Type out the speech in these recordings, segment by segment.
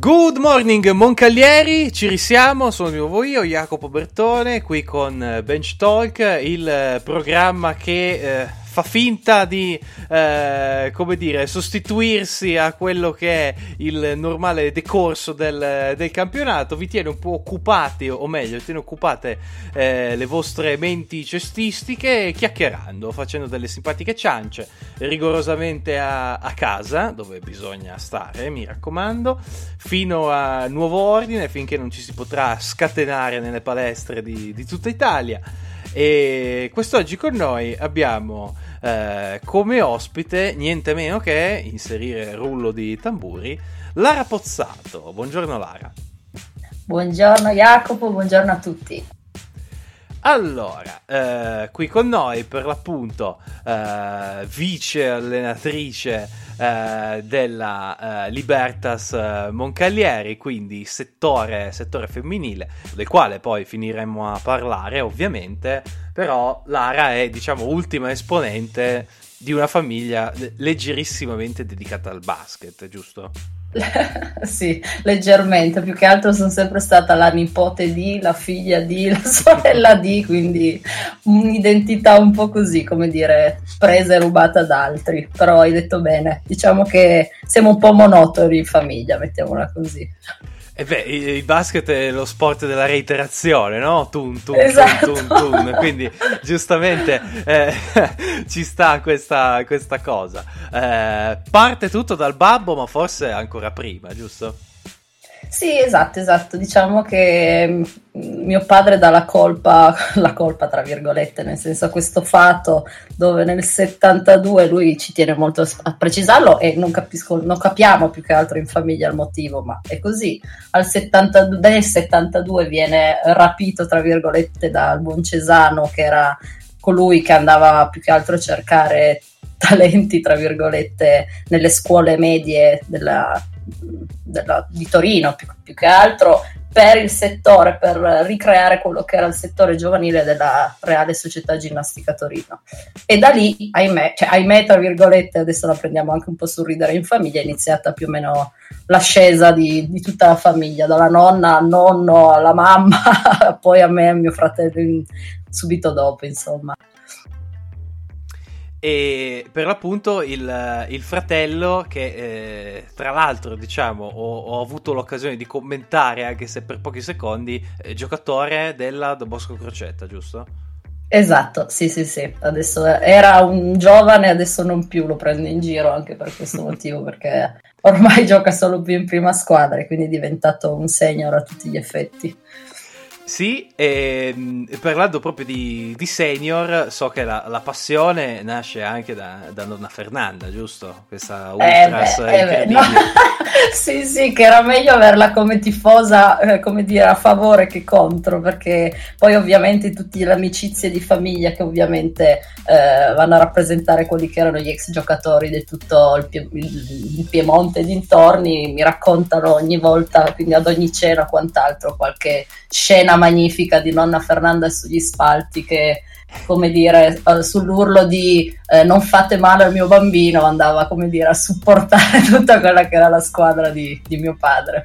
Good morning Moncalieri, ci risiamo, sono di nuovo io, Jacopo Bertone, qui con Bench Talk, il programma che eh, fa finta di, eh, come dire, sostituirsi a quello che è il normale decorso del, del campionato, vi tiene un po' occupati, o meglio, tiene occupate eh, le vostre menti cestistiche chiacchierando, facendo delle simpatiche ciance, rigorosamente a, a casa, dove bisogna stare, mi raccomando, fino a nuovo ordine, finché non ci si potrà scatenare nelle palestre di, di tutta Italia. E quest'oggi con noi abbiamo eh, come ospite niente meno che inserire rullo di tamburi Lara Pozzato. Buongiorno Lara. Buongiorno Jacopo, buongiorno a tutti. Allora, eh, qui con noi per l'appunto eh, vice allenatrice eh, della eh, Libertas eh, Moncalieri, quindi settore, settore femminile, del quale poi finiremo a parlare ovviamente, però Lara è diciamo ultima esponente di una famiglia leggerissimamente dedicata al basket, giusto? sì, leggermente, più che altro sono sempre stata la nipote di, la figlia di, la sorella di, quindi un'identità un po' così, come dire, presa e rubata da altri, però hai detto bene, diciamo che siamo un po' monotoni in famiglia, mettiamola così. E eh beh, il basket è lo sport della reiterazione, no? Tun, tun, esatto. tun, tun, tun. Quindi, giustamente, eh, ci sta questa, questa cosa. Eh, parte tutto dal babbo, ma forse ancora prima, giusto? Sì, esatto, esatto. Diciamo che mm, mio padre dà la colpa, la colpa tra virgolette, nel senso a questo fatto dove nel 72 lui ci tiene molto a precisarlo e non, capisco, non capiamo più che altro in famiglia il motivo, ma è così. Al 72, nel 72 viene rapito tra virgolette dal buon Cesano che era colui che andava più che altro a cercare talenti tra virgolette nelle scuole medie della della, di Torino più, più, che altro per il settore, per ricreare quello che era il settore giovanile della Reale Società Ginnastica Torino. E da lì, ahimè, cioè, ahimè tra virgolette, adesso la prendiamo anche un po' sul ridere in famiglia, è iniziata più o meno l'ascesa di, di tutta la famiglia, dalla nonna al nonno, alla mamma, poi a me e a mio fratello subito dopo, insomma e per l'appunto il, il fratello che eh, tra l'altro diciamo ho, ho, avuto l'occasione di commentare anche se per pochi secondi eh, giocatore della Do Bosco Crocetta giusto? Esatto, sì sì sì, adesso era un giovane adesso non più lo prendo in giro anche per questo motivo perché ormai gioca solo più in prima squadra e quindi è diventato un senior a tutti gli effetti sì, e, ehm, parlando proprio di, di, senior, so che la, la passione nasce anche da, da, nonna Fernanda, giusto? Questa eh ultras eh beh, eh beh, no. sì, sì, che era meglio averla come tifosa, eh, come dire, a favore che contro, perché poi ovviamente tutte le amicizie di famiglia che ovviamente eh, vanno a rappresentare quelli che erano gli ex giocatori di tutto il, Pie- il Piemonte e dintorni mi raccontano ogni volta, quindi ad ogni cena o quant'altro, qualche scena magnifica di nonna Fernanda sugli spalti che come dire, eh, sull'urlo di eh, non fate male al mio bambino, andava come dire a supportare tutta quella che era la squadra di, di mio padre.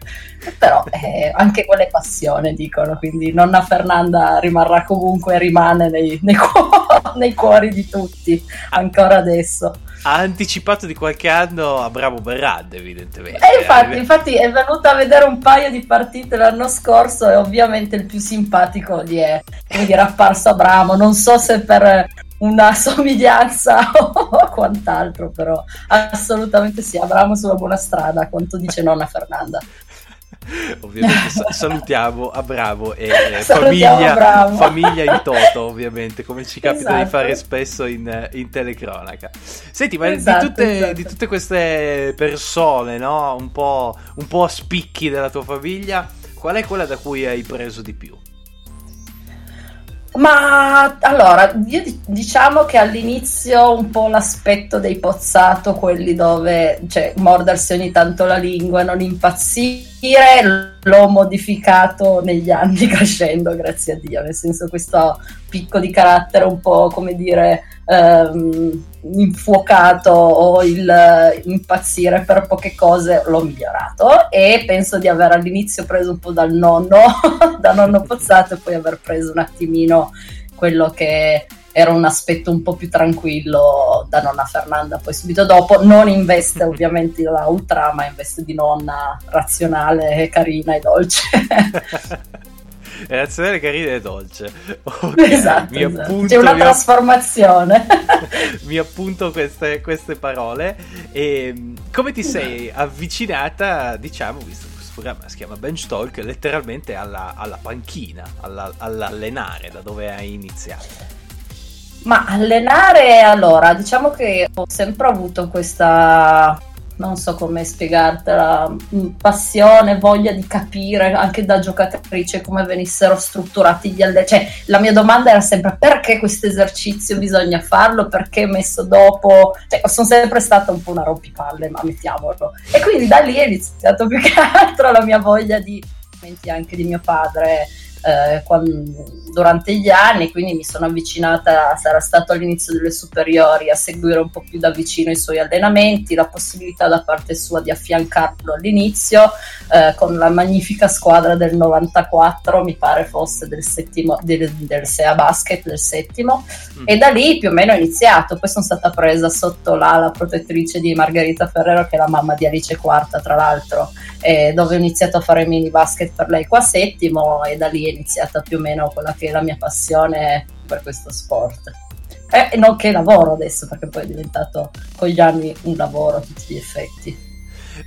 Però eh, anche quelle passione, dicono, quindi nonna Fernanda rimarrà comunque, rimane nei, nei, cuori, nei cuori di tutti, ancora adesso ha anticipato di qualche anno a Bravo Berrad, evidentemente. E infatti, infatti, è venuta a vedere un paio di partite l'anno scorso e ovviamente il più simpatico gli è, dire, apparso a Bramo. Non so se per una somiglianza o quant'altro, però assolutamente sì, Abramo sulla buona strada, quanto dice nonna Fernanda. ovviamente salutiamo a Bravo e eh, famiglia, Bravo. famiglia in toto ovviamente come ci capita esatto. di fare spesso in, in telecronaca senti ma esatto, di, tutte, esatto. di, tutte, queste persone no? un, po', un po' a spicchi della tua famiglia qual è quella da cui hai preso di più? Ma allora, io diciamo che all'inizio un po' l'aspetto dei pozzato, quelli dove cioè, mordersi ogni tanto la lingua, non impazzire, l'ho modificato negli anni crescendo, grazie a Dio, nel senso questo picco di carattere un po' come dire ehm, infuocato o il impazzire per poche cose l'ho migliorato e penso di aver all'inizio preso un po' dal nonno, da nonno Pozzato e poi aver preso un attimino quello che era un aspetto un po' più tranquillo da nonna Fernanda. Poi subito dopo non in veste ovviamente da ultra ma in veste di nonna razionale carina e dolce. Razionale carina e dolce. Okay, esatto, esatto. c'è una trasformazione. Mi appunto queste, queste parole. E come ti sei avvicinata diciamo visto che questo programma si chiama Bench Talk letteralmente alla, alla panchina alla, all'allenare da dove hai iniziato ma allenare, allora, diciamo che ho sempre avuto questa, non so come spiegartela, mm, passione, voglia di capire anche da giocatrice come venissero strutturati gli allenamenti. Cioè, la mia domanda era sempre perché questo esercizio bisogna farlo, perché messo dopo. Cioè, sono sempre stata un po' una rompipalle, ma mettiamolo. E quindi da lì è iniziato più che altro la mia voglia di anche di mio padre eh, quando, durante gli anni, quindi mi sono avvicinata, sarà stato all'inizio delle superiori, a seguire un po' più da vicino i suoi allenamenti, la possibilità da parte sua di affiancarlo all'inizio eh, con la magnifica squadra del 94, mi pare fosse del, settimo, del, del SEA Basket, del settimo, mm. e da lì più o meno ho iniziato, poi sono stata presa sotto l'ala protettrice di Margherita Ferrero, che è la mamma di Alice Quarta, tra l'altro, eh, dove ho iniziato a fare mini basket per lei qua settimo e da lì è iniziata più o meno quella che è la mia passione per questo sport. E non che lavoro adesso, perché poi è diventato con gli anni un lavoro a tutti gli effetti.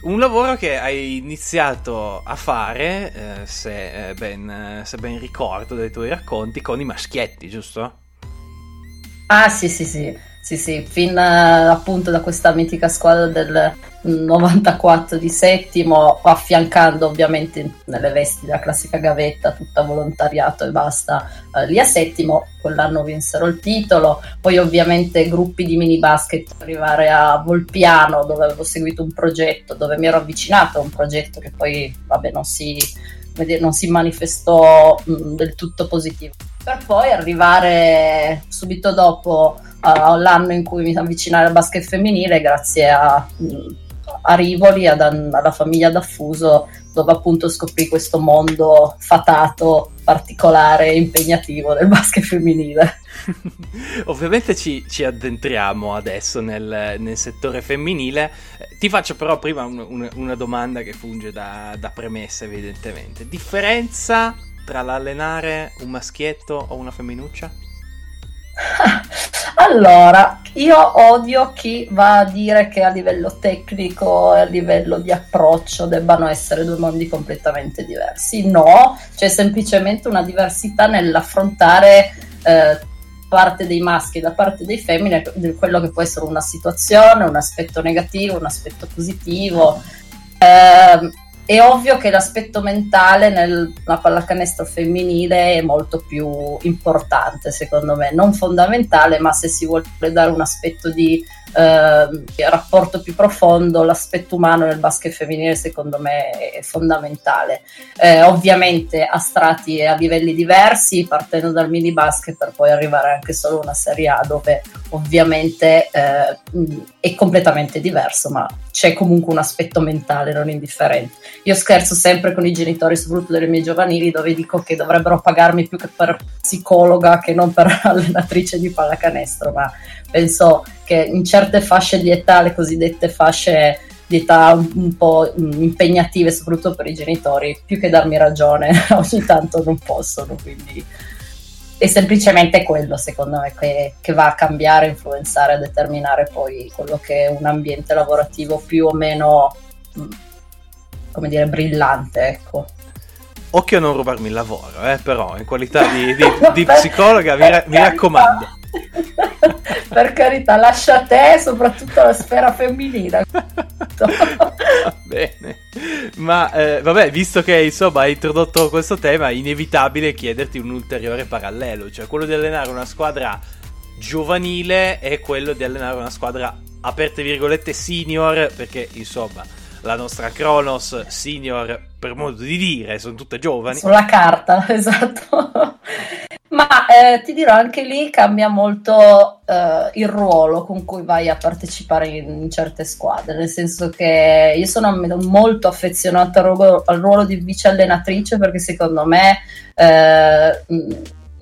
Un lavoro che hai iniziato a fare, eh, se, eh, ben, se ben ricordo dai tuoi racconti, con i maschietti, giusto? Ah sì sì sì, sì, sì, fin uh, appunto da questa mitica squadra del 94 di settimo, affiancando ovviamente nelle vesti della classica gavetta, tutta volontariato e basta, uh, lì a settimo, quell'anno vinsero il titolo, poi ovviamente gruppi di mini basket arrivare a Volpiano dove avevo seguito un progetto, dove mi ero avvicinato a un progetto che poi vabbè non si, non si manifestò mh, del tutto positivo. Per poi arrivare subito dopo all'anno in cui mi avvicinai al basket femminile grazie a, a Rivoli, ad, alla famiglia D'Affuso, dove appunto scoprì questo mondo fatato, particolare e impegnativo del basket femminile. Ovviamente ci, ci, addentriamo adesso nel, nel, settore femminile. Ti faccio però prima un, un, una domanda che funge da, da premessa, evidentemente. Differenza tra l'allenare un maschietto o una femminuccia? Allora, io odio chi va a dire che a livello tecnico e a livello di approccio debbano essere due mondi completamente diversi. No, c'è semplicemente una diversità nell'affrontare eh, parte dei maschi e da parte dei femmine quello che può essere una situazione, un aspetto negativo, un aspetto positivo. Eh, è ovvio che l'aspetto mentale nella pallacanestro femminile è molto più importante, secondo me, non fondamentale, ma se si vuole dare un aspetto di eh, rapporto più profondo, l'aspetto umano nel basket femminile secondo me è fondamentale. Eh, ovviamente a strati e a livelli diversi, partendo dal mini basket per poi arrivare anche solo a una Serie A dove ovviamente eh, è completamente diverso, ma c'è comunque un aspetto mentale non indifferente. Io scherzo sempre con i genitori, soprattutto delle mie giovanili, dove dico che dovrebbero pagarmi più che per psicologa che non per allenatrice di pallacanestro, ma penso che in certe fasce di età, le cosiddette fasce di età un, po' impegnative, soprattutto per i genitori, più che darmi ragione, ogni tanto non possono, quindi è semplicemente quello secondo me che, che, va a cambiare, influenzare, determinare poi quello che è un ambiente lavorativo più o meno, come dire, brillante, ecco. Occhio a non rubarmi il lavoro, eh, però in qualità di, di, di psicologa mi, mi raccomando. per carità, lascia a te soprattutto la sfera femminile. bene, ma eh, vabbè, visto che insomma hai introdotto questo tema, è inevitabile chiederti un ulteriore parallelo, cioè quello di allenare una squadra giovanile e quello di allenare una squadra aperte virgolette senior, perché insomma la nostra Kronos senior, per modo di dire, sono tutte giovani. Sulla carta, esatto. Ma eh, ti dirò anche lì cambia molto eh, il ruolo con cui vai a partecipare in, in, certe squadre, nel senso che io sono molto affezionata al ruolo, al ruolo di vice allenatrice perché secondo me eh,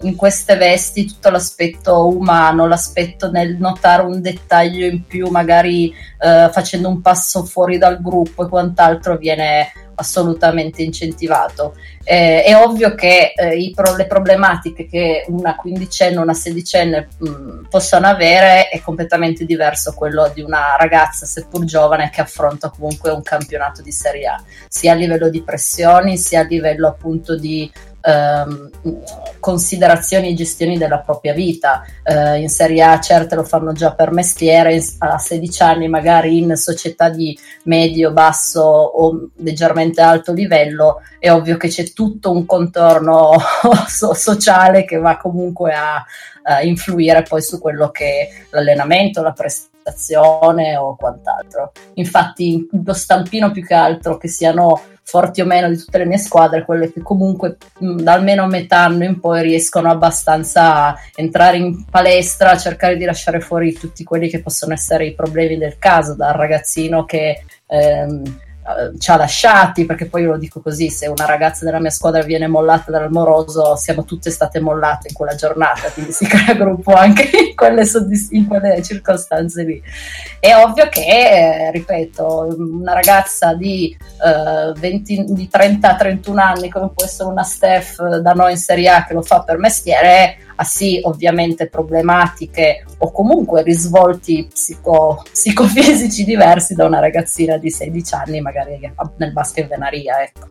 in queste vesti tutto l'aspetto umano, l'aspetto nel notare un dettaglio in più, magari eh, facendo un passo fuori dal gruppo e quant'altro viene assolutamente incentivato. Eh, è ovvio che eh, pro- le problematiche che una quindicenne una sedicenne mh, possono avere è completamente diverso quello di una ragazza, seppur giovane, che affronta comunque un campionato di Serie A, sia a livello di pressioni, sia a livello appunto di ehm, considerazioni e gestioni della propria vita. Eh, in Serie A certe lo fanno già per mestiere, a 16 anni magari in società di medio, basso o leggermente alto livello, è ovvio che c'è tutto un contorno so- sociale che va comunque a, a influire poi su quello che l'allenamento, la prestazione o quant'altro. Infatti lo stampino più che altro che siano forti o meno di tutte le mie squadre, quelle che comunque da almeno metà anno in poi riescono abbastanza a entrare in palestra, cercare di lasciare fuori tutti quelli che possono essere i problemi del caso, dal ragazzino che ehm, eh, ci ha lasciati, perché poi io lo dico così, se una ragazza della mia squadra viene mollata dall'amoroso, siamo tutte state mollate in quella giornata, quindi si crea gruppo anche in quelle, soddisf- in quelle circostanze lì. È ovvio che, eh, ripeto, una ragazza di, 20, di 30-31 anni, come può essere una Steph da noi in Serie A che lo fa per mestiere, ha sì ovviamente problematiche o comunque risvolti psico, psicofisici diversi da una ragazzina di 16 anni magari nel basket venaria. Ecco.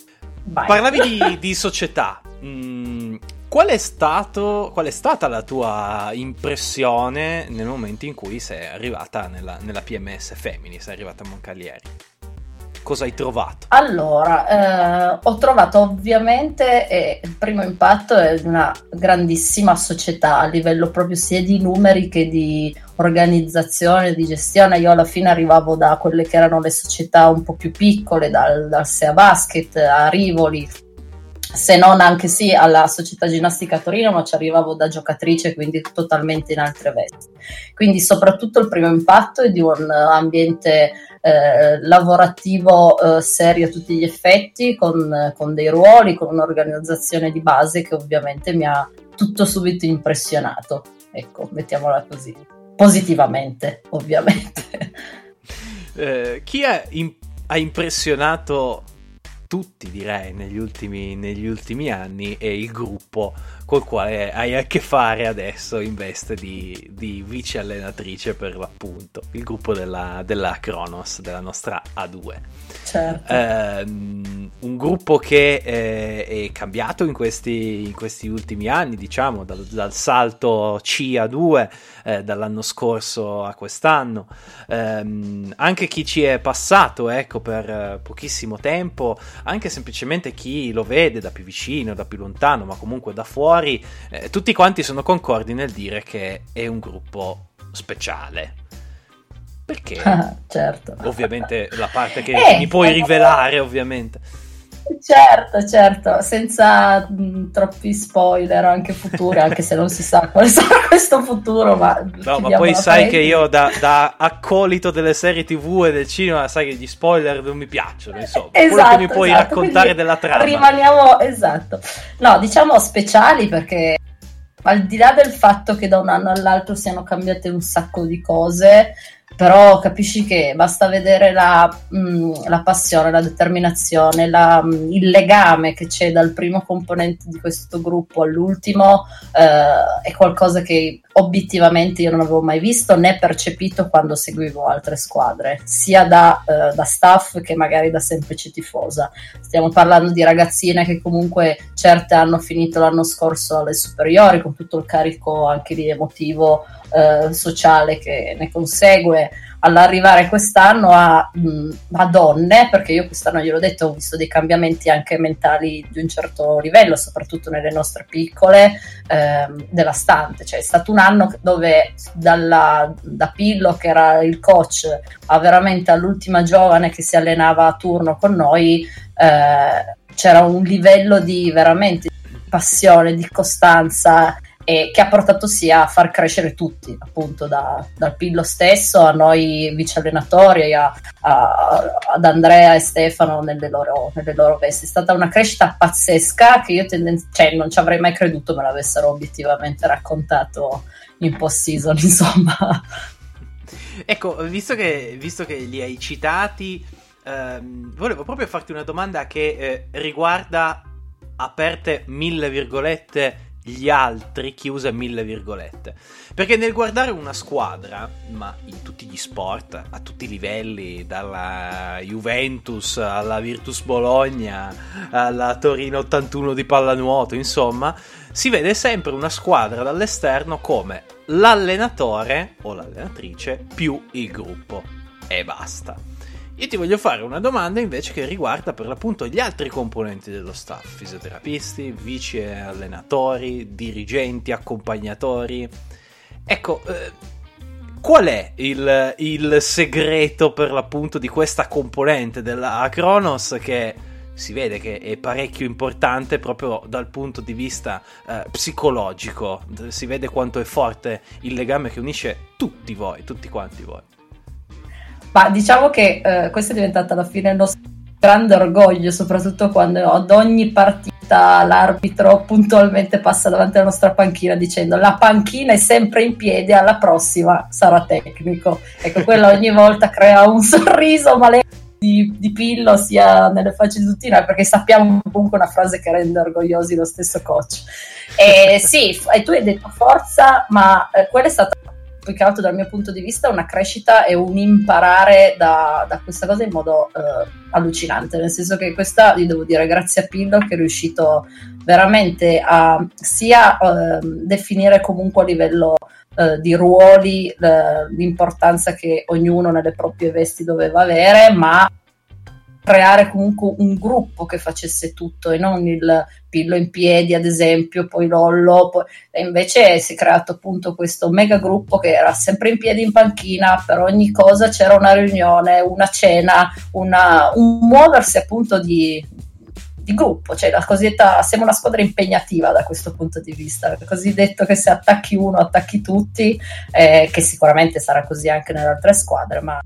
Parlavi di, di società. Mm, qual, è stato, qual è stata la tua impressione nel momento in cui sei arrivata nella, nella PMS Femini, sei arrivata a Moncalieri? Cosa hai trovato? Allora, eh, ho trovato ovviamente eh, il primo impatto è una grandissima società a livello proprio sia di numeri che di organizzazione, di gestione. Io alla fine arrivavo da quelle che erano le società un po' più piccole, dal, dal SEA Basket a Rivoli, se non anche sì alla società ginnastica Torino, ma ci arrivavo da giocatrice, quindi totalmente in altre vesti. Quindi soprattutto il primo impatto è di un ambiente eh, lavorativo eh, serio a tutti gli effetti, con, con dei ruoli, con un'organizzazione di base che ovviamente mi ha tutto subito impressionato. Ecco, mettiamola così. Positivamente, ovviamente. Eh, chi è in- ha impressionato tutti direi negli ultimi, negli ultimi anni è il gruppo col quale hai a che fare adesso in veste di, di vice allenatrice per l'appunto, il gruppo della, della Kronos, della nostra A2. Certo. Eh, un gruppo che eh, è cambiato in questi, in questi, ultimi anni, diciamo, dal, dal salto C a 2, eh, dall'anno scorso a quest'anno. Ehm, anche chi ci è passato, ecco, per eh, pochissimo tempo, anche semplicemente chi lo vede da più vicino, da più lontano, ma comunque da fuori, eh, tutti quanti sono concordi nel dire che è un gruppo speciale perché? certo. Ovviamente la parte che eh, mi puoi rivelare, ovviamente. Certo, certo, senza mh, troppi spoiler anche futuri, anche se non si sa quale sarà questo futuro, ma... No, ma poi sai che io da, da, accolito delle serie tv e del cinema, sai che gli spoiler non mi piacciono, insomma, esatto, quello che mi puoi esatto, raccontare della trama. Rimaniamo, esatto, no, diciamo speciali perché al di là del fatto che da un anno all'altro siano cambiate un sacco di cose, però capisci che basta vedere la, mh, mm, la passione, la determinazione, la, mh, mm, il legame che c'è dal primo componente di questo gruppo all'ultimo, eh, è qualcosa che obiettivamente io non avevo mai visto né percepito quando seguivo altre squadre, sia da, eh, da staff che magari da semplice tifosa. Stiamo parlando di ragazzine che comunque certe hanno finito l'anno scorso alle superiori con tutto il carico anche lì emotivo eh, sociale che ne consegue all'arrivare quest'anno a, mh, a, donne, perché io quest'anno gliel'ho detto, ho visto dei cambiamenti anche mentali di un certo livello, soprattutto nelle nostre piccole, ehm, devastante. Cioè è stato un anno dove dalla, da Pillo, che era il coach, a veramente all'ultima giovane che si allenava a turno con noi, eh, c'era un livello di veramente passione, di costanza e che ha portato sia a far crescere tutti, appunto da, dal Pillo stesso a noi vice allenatori, a, a, ad Andrea e Stefano nelle loro, nelle loro, vesti. È stata una crescita pazzesca che io tenden- cioè, non ci avrei mai creduto me l'avessero obiettivamente raccontato in post-season, insomma. Ecco, visto che, visto che li hai citati, ehm, volevo proprio farti una domanda che eh, riguarda aperte mille virgolette gli altri chiuse mille virgolette. Perché nel guardare una squadra, ma in tutti gli sport, a tutti i livelli, dalla Juventus alla Virtus Bologna, alla Torino 81 di pallanuoto, insomma, si vede sempre una squadra dall'esterno come l'allenatore o l'allenatrice più il gruppo. E basta. Io ti voglio fare una domanda invece che riguarda per l'appunto gli altri componenti dello staff, fisioterapisti, vice allenatori, dirigenti, accompagnatori. Ecco, eh, qual è il, il, segreto per l'appunto di questa componente della Kronos che si vede che è parecchio importante proprio dal punto di vista eh, psicologico, si vede quanto è forte il legame che unisce tutti voi, tutti quanti voi. Ma diciamo che eh, questa è diventata alla fine il nostro grande orgoglio, soprattutto quando ad ogni partita l'arbitro puntualmente passa davanti alla nostra panchina dicendo la panchina è sempre in piedi, alla prossima sarà tecnico. Ecco, quello ogni volta crea un sorriso maledetto di, di, pillo sia nelle facce di tutti noi perché sappiamo comunque una frase che rende orgogliosi lo stesso coach. E sì, e tu hai detto forza, ma eh, quella è stata più che altro dal mio punto di vista una crescita e un imparare da, da questa cosa in modo eh, allucinante, nel senso che questa, io devo dire, grazie a Pillo che è riuscito veramente a sia eh, definire comunque a livello eh, di ruoli l'importanza che ognuno nelle proprie vesti doveva avere, ma creare comunque un gruppo che facesse tutto e non il pillo in piedi ad esempio, poi Lollo, poi... e invece si è creato appunto questo mega gruppo che era sempre in piedi in panchina, per ogni cosa c'era una riunione, una cena, una... un muoversi appunto di, di gruppo, cioè la cosiddetta, siamo una squadra impegnativa da questo punto di vista, così detto che se attacchi uno attacchi tutti, eh, che sicuramente sarà così anche nelle altre squadre, ma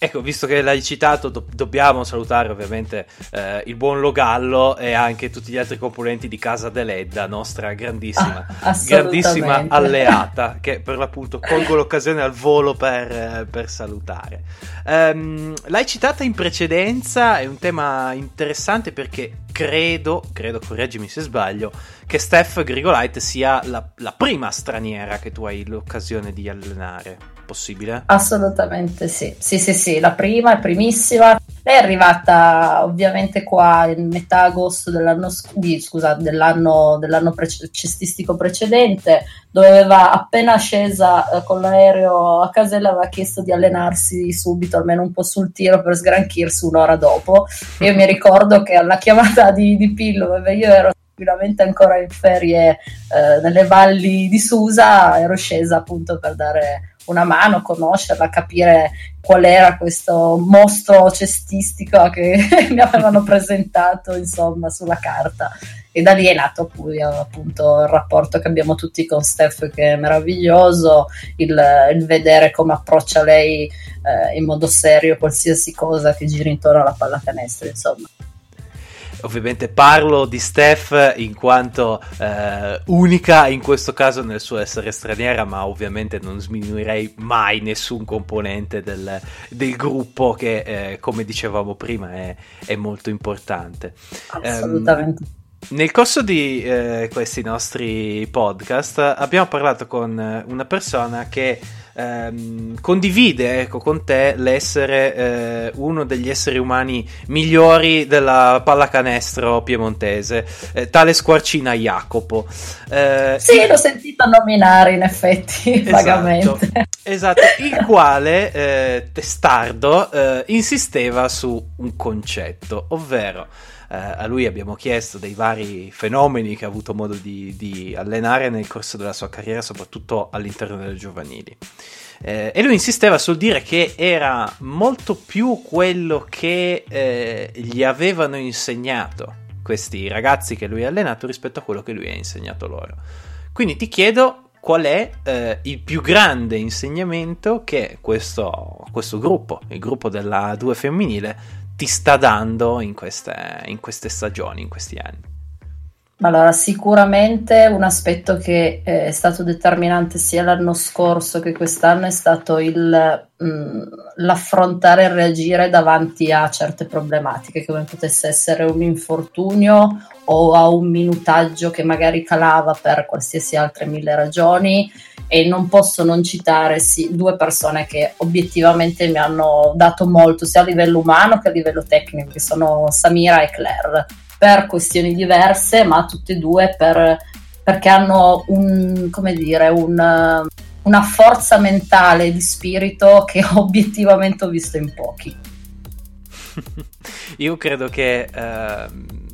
Ecco, visto che l'hai citato, do- dobbiamo salutare ovviamente eh, il buon Logallo e anche tutti gli altri componenti di Casa Deledda, nostra grandissima, ah, grandissima alleata, che per l'appunto colgo l'occasione al volo per, per salutare. Um, l'hai citata in precedenza, è un tema interessante perché credo, credo, correggimi se sbaglio, che Steph Grigolite sia la, la prima straniera che tu hai l'occasione di allenare possibile? Assolutamente sì, sì, sì, sì, la prima, è primissima. Lei è arrivata ovviamente qua in metà agosto dell'anno, scusa, dell'anno, dell'anno pre- cestistico precedente, dove aveva appena scesa eh, con l'aereo a Casella, aveva chiesto di allenarsi subito, almeno un po' sul tiro per sgranchirsi un'ora dopo. Io mi ricordo che alla chiamata di, di Pillo, dove io ero tranquillamente ancora in ferie eh, nelle valli di Susa, ero scesa appunto per dare una mano, conoscerla, capire qual era questo mostro cestistico che mi avevano presentato insomma sulla carta. E da lì è nato poi appunto il rapporto che abbiamo tutti con Steph che è meraviglioso il, il vedere come approccia lei eh, in modo serio qualsiasi cosa che gira intorno alla pallacanestro insomma Ovviamente parlo di Steph in quanto eh, unica in questo caso nel suo essere straniera, ma ovviamente non sminuirei mai nessun componente del, del gruppo che, eh, come dicevamo prima, è, è molto importante. Assolutamente. Um, Nel corso di eh, questi nostri podcast abbiamo parlato con una persona che ehm, condivide ecco, con te l'essere eh, uno degli esseri umani migliori della pallacanestro piemontese, eh, tale Squarcina Jacopo. Eh, sì, l'ho sentito nominare in effetti, esatto, vagamente. Esatto, il quale eh, testardo eh, insisteva su un concetto, ovvero a lui abbiamo chiesto dei vari fenomeni che ha avuto modo di, di allenare nel corso della sua carriera, soprattutto all'interno delle giovanili. Eh, e lui insisteva sul dire che era molto più quello che eh, gli avevano insegnato questi ragazzi che lui ha allenato rispetto a quello che lui ha insegnato loro. Quindi ti chiedo qual è eh, il più grande insegnamento che questo, questo, gruppo, il gruppo della 2 femminile, ti sta dando in queste, in queste stagioni, in questi anni? Allora, sicuramente un aspetto che è stato determinante sia l'anno scorso che quest'anno è stato il, mh, mm, l'affrontare e reagire davanti a certe problematiche, come potesse essere un infortunio o a un minutaggio che magari calava per qualsiasi altre mille ragioni. E non posso non citare sì, due persone che obiettivamente mi hanno dato molto sia a livello umano che a livello tecnico, che sono Samira e Claire, per questioni diverse, ma tutte e due per, perché hanno un, come dire, un, una forza mentale di spirito che obiettivamente ho visto in pochi. Io credo che... Uh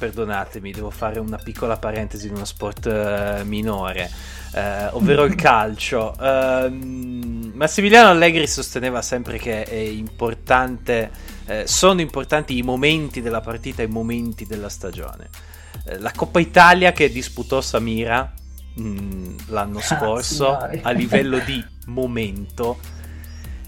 perdonatemi, devo fare una piccola parentesi in uno sport uh, minore eh, ovvero il calcio. Eh, Massimiliano Allegri sosteneva sempre che è importante, eh, sono importanti i momenti della partita e i momenti della stagione. Eh, la Coppa Italia che disputò Samira mh, mm, l'anno ah, scorso a livello di momento.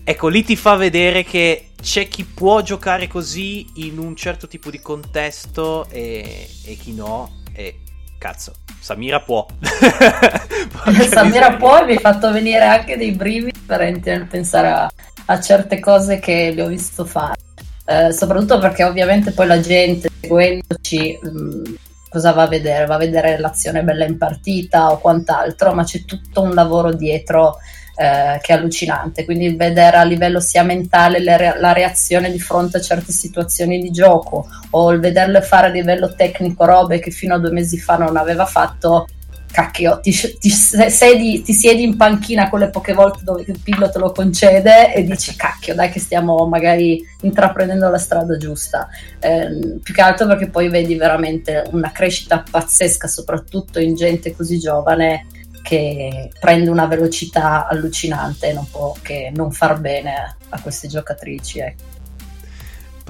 Ecco, lì ti fa vedere che c'è chi può giocare così in un certo tipo di contesto e, e chi no. E cazzo, Samira può. Samira può e mi ha fatto venire anche dei brividi per pensare a, a, certe cose che le ho visto fare. Eh, soprattutto perché ovviamente poi la gente seguendoci mm, cosa va a vedere? Va a vedere l'azione bella in partita o quant'altro, ma c'è tutto un lavoro dietro eh, che è allucinante. Quindi vedere a livello sia mentale re- la reazione di fronte a certe situazioni di gioco o il vederle fare a livello tecnico robe che fino a due mesi fa non aveva fatto. Cacchio, ti, ti, sedi, ti siedi in panchina quelle poche volte dove il pillo te lo concede e dici cacchio, dai che stiamo magari intraprendendo la strada giusta. Eh, più che altro perché poi vedi veramente una crescita pazzesca, soprattutto in gente così giovane che prende una velocità allucinante e non può che non far bene a queste giocatrici. Ecco.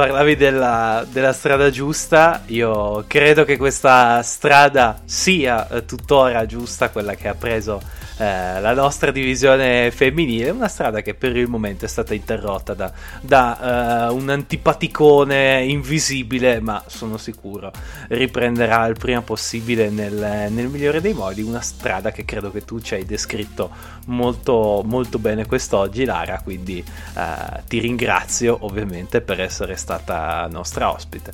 Parlavi della, della, strada giusta, io credo che questa strada sia eh, tuttora giusta, quella che ha preso eh, la nostra divisione femminile, una strada che per il momento è stata interrotta da, da uh, un antipaticone invisibile, ma sono sicuro riprenderà il prima possibile nel, nel, migliore dei modi, una strada che credo che tu ci hai descritto molto, molto bene quest'oggi, Lara, quindi uh, ti ringrazio ovviamente per essere stata nostra ospite.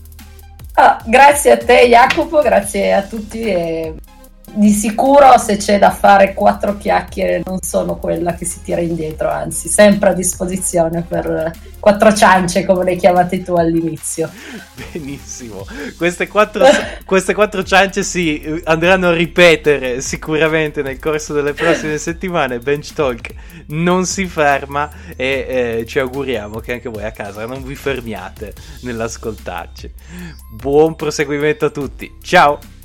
Ah, grazie a te Jacopo, grazie a tutti e di sicuro se c'è da fare quattro chiacchiere non sono quella che si tira indietro, anzi sempre a disposizione per quattro ciance come le chiamate tu all'inizio. Benissimo, queste quattro, queste quattro ciance si andranno a ripetere sicuramente nel corso delle prossime settimane. Bench Talk non si ferma e eh, ci auguriamo che anche voi a casa non vi fermiate nell'ascoltarci. Buon proseguimento a tutti, ciao!